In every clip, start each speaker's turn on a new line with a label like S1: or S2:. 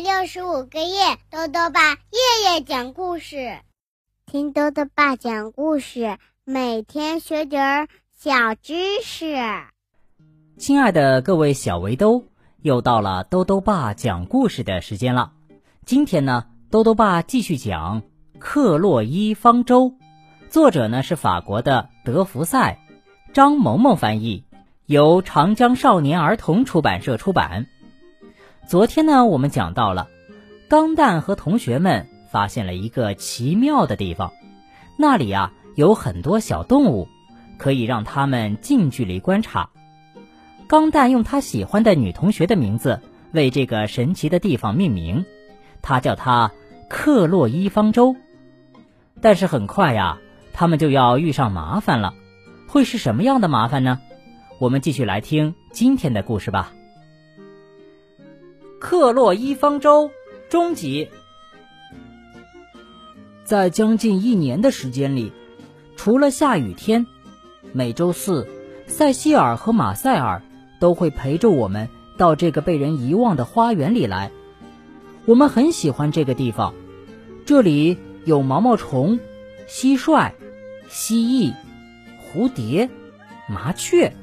S1: 六十五个夜，豆豆爸夜夜讲故事，听豆豆爸讲故事，每天学点儿小知识。
S2: 亲爱的各位小围兜，又到了豆豆爸讲故事的时间了。今天呢，豆豆爸继续讲《克洛伊方舟》，作者呢是法国的德福赛，张萌萌翻译，由长江少年儿童出版社出版。昨天呢，我们讲到了，钢蛋和同学们发现了一个奇妙的地方，那里啊有很多小动物，可以让他们近距离观察。钢蛋用他喜欢的女同学的名字为这个神奇的地方命名，他叫它克洛伊方舟。但是很快呀，他们就要遇上麻烦了，会是什么样的麻烦呢？我们继续来听今天的故事吧。克洛伊方舟终极。在将近一年的时间里，除了下雨天，每周四，塞西尔和马塞尔都会陪着我们到这个被人遗忘的花园里来。我们很喜欢这个地方，这里有毛毛虫、蟋蟀、蜥蜴、蝴蝶、麻雀。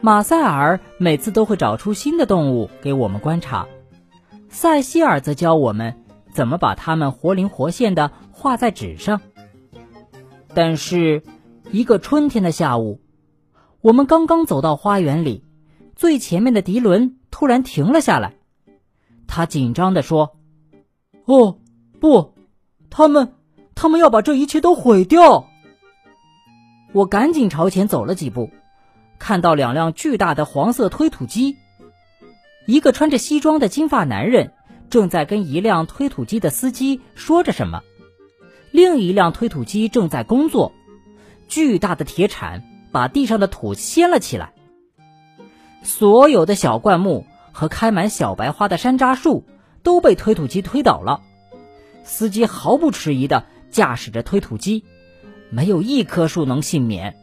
S2: 马塞尔每次都会找出新的动物给我们观察，塞西尔则教我们怎么把它们活灵活现的画在纸上。但是，一个春天的下午，我们刚刚走到花园里，最前面的迪伦突然停了下来，他紧张地说：“哦，不，他们，他们要把这一切都毁掉！”我赶紧朝前走了几步。看到两辆巨大的黄色推土机，一个穿着西装的金发男人正在跟一辆推土机的司机说着什么，另一辆推土机正在工作，巨大的铁铲把地上的土掀了起来，所有的小灌木和开满小白花的山楂树都被推土机推倒了，司机毫不迟疑地驾驶着推土机，没有一棵树能幸免。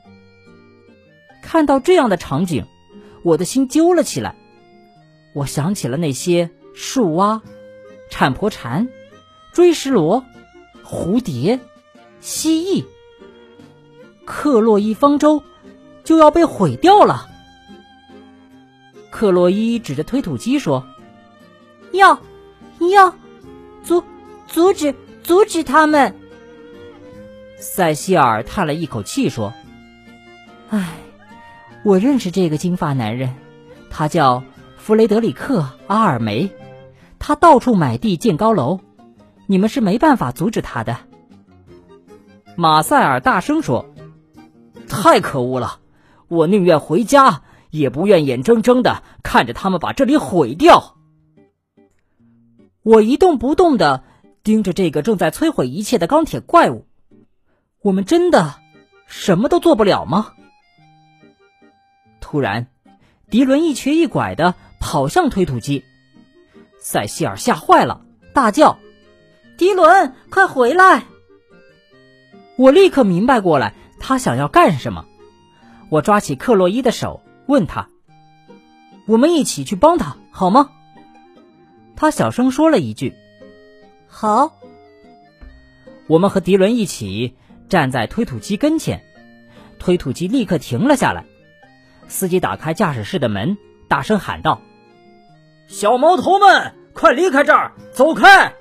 S2: 看到这样的场景，我的心揪了起来。我想起了那些树蛙、产婆蝉、锥石螺、蝴蝶、蜥蜴。克洛伊方舟就要被毁掉了。克洛伊指着推土机说：“
S3: 要，要阻阻止阻止他们。”
S2: 塞西尔叹了一口气说：“唉。”我认识这个金发男人，他叫弗雷德里克·阿尔梅，他到处买地建高楼，你们是没办法阻止他的。马塞尔大声说：“太可恶了！我宁愿回家，也不愿眼睁睁的看着他们把这里毁掉。”我一动不动的盯着这个正在摧毁一切的钢铁怪物。我们真的什么都做不了吗？突然，迪伦一瘸一拐的跑向推土机，塞西尔吓坏了，大叫：“迪伦，快回来！”我立刻明白过来，他想要干什么。我抓起克洛伊的手，问他：“我们一起去帮他好吗？”他小声说了一句：“
S3: 好。”
S2: 我们和迪伦一起站在推土机跟前，推土机立刻停了下来。司机打开驾驶室的门，大声喊道：“小毛头们，快离开这儿，走开！”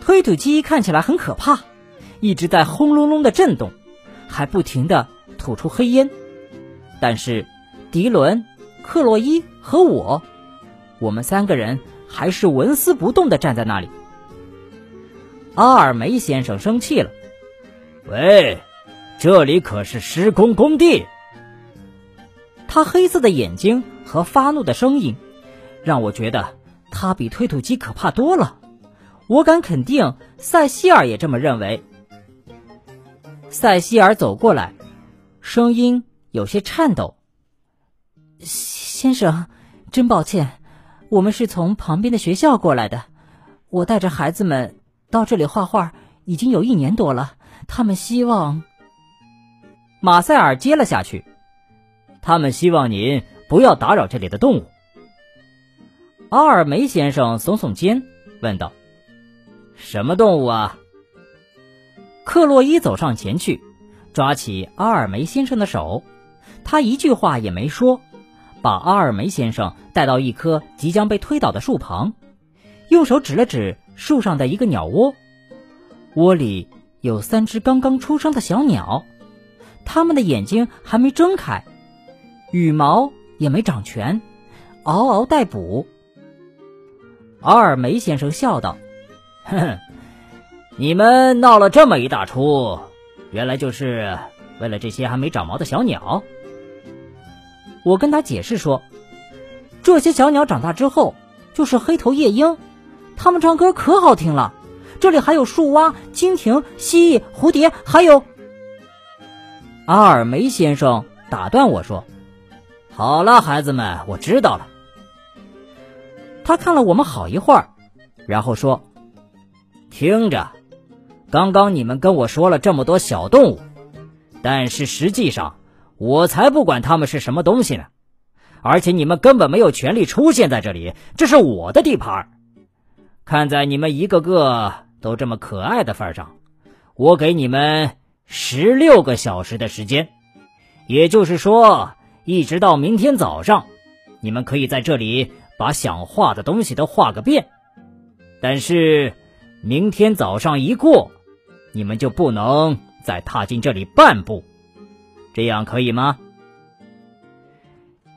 S2: 推土机看起来很可怕，一直在轰隆隆的震动，还不停的吐出黑烟。但是，迪伦、克洛伊和我，我们三个人还是纹丝不动的站在那里。阿尔梅先生生气了：“喂，这里可是施工工地。”他黑色的眼睛和发怒的声音，让我觉得他比推土机可怕多了。我敢肯定，塞西尔也这么认为。塞西尔走过来，声音有些颤抖：“先生，真抱歉，我们是从旁边的学校过来的。我带着孩子们到这里画画已经有一年多了，他们希望……”马塞尔接了下去。他们希望您不要打扰这里的动物。阿尔梅先生耸耸肩，问道：“什么动物啊？”克洛伊走上前去，抓起阿尔梅先生的手，他一句话也没说，把阿尔梅先生带到一棵即将被推倒的树旁，用手指了指树上的一个鸟窝，窝里有三只刚刚出生的小鸟，它们的眼睛还没睁开，羽毛也没长全，嗷嗷待哺。阿尔梅先生笑道：“哼哼，你们闹了这么一大出，原来就是为了这些还没长毛的小鸟。”我跟他解释说：“这些小鸟长大之后就是黑头夜莺，它们唱歌可好听了。这里还有树蛙、蜻蜓、蜥蜴、蝴蝶，还有……”阿尔梅先生打断我说：“好了，孩子们，我知道了。”他看了我们好一会儿，然后说：“听着，刚刚你们跟我说了这么多小动物，但是实际上我才不管它们是什么东西呢。而且你们根本没有权利出现在这里，这是我的地盘。看在你们一个个都这么可爱的份上，我给你们十六个小时的时间，也就是说，一直到明天早上，你们可以在这里。”把想画的东西都画个遍，但是明天早上一过，你们就不能再踏进这里半步，这样可以吗？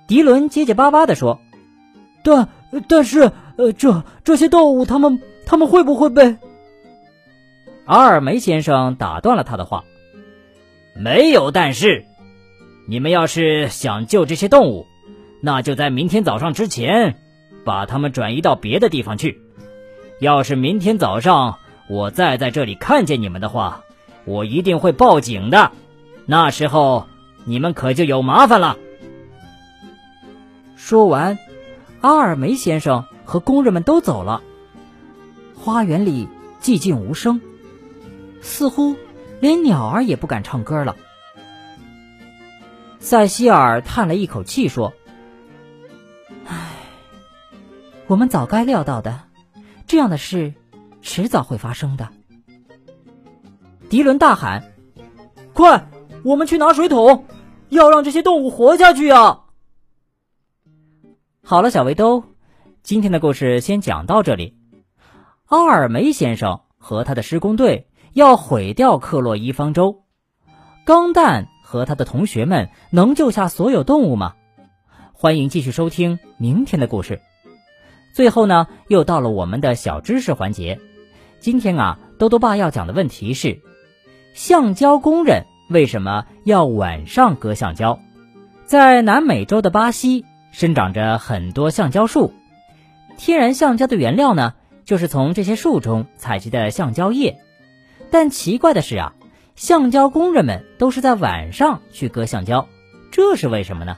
S2: 迪伦结结巴巴的说：“
S4: 但但是，呃，这这些动物，他们他们会不会被？”
S2: 阿尔梅先生打断了他的话：“没有但是，你们要是想救这些动物，那就在明天早上之前。”把它们转移到别的地方去。要是明天早上我再在这里看见你们的话，我一定会报警的。那时候你们可就有麻烦了。说完，阿尔梅先生和工人们都走了。花园里寂静无声，似乎连鸟儿也不敢唱歌了。塞西尔叹了一口气说。唉我们早该料到的，这样的事迟早会发生的。迪伦大喊：“
S4: 快，我们去拿水桶，要让这些动物活下去啊！”
S2: 好了，小围兜，今天的故事先讲到这里。阿尔梅先生和他的施工队要毁掉克洛伊方舟，钢蛋和他的同学们能救下所有动物吗？欢迎继续收听明天的故事。最后呢，又到了我们的小知识环节。今天啊，豆豆爸要讲的问题是：橡胶工人为什么要晚上割橡胶？在南美洲的巴西生长着很多橡胶树，天然橡胶的原料呢，就是从这些树中采集的橡胶叶。但奇怪的是啊，橡胶工人们都是在晚上去割橡胶，这是为什么呢？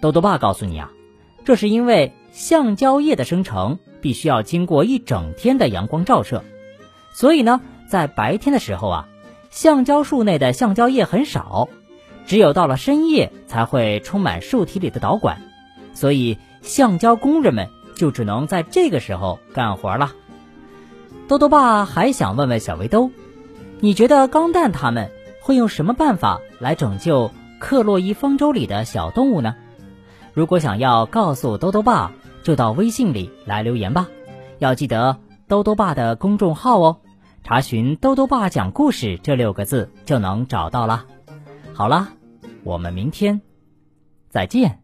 S2: 豆豆爸告诉你啊，这是因为。橡胶叶的生成必须要经过一整天的阳光照射，所以呢，在白天的时候啊，橡胶树内的橡胶叶很少，只有到了深夜才会充满树体里的导管，所以橡胶工人们就只能在这个时候干活了。豆豆爸还想问问小围兜，你觉得钢蛋他们会用什么办法来拯救克洛伊方舟里的小动物呢？如果想要告诉兜兜爸。就到微信里来留言吧，要记得兜兜爸的公众号哦，查询“兜兜爸讲故事”这六个字就能找到了。好了，我们明天再见。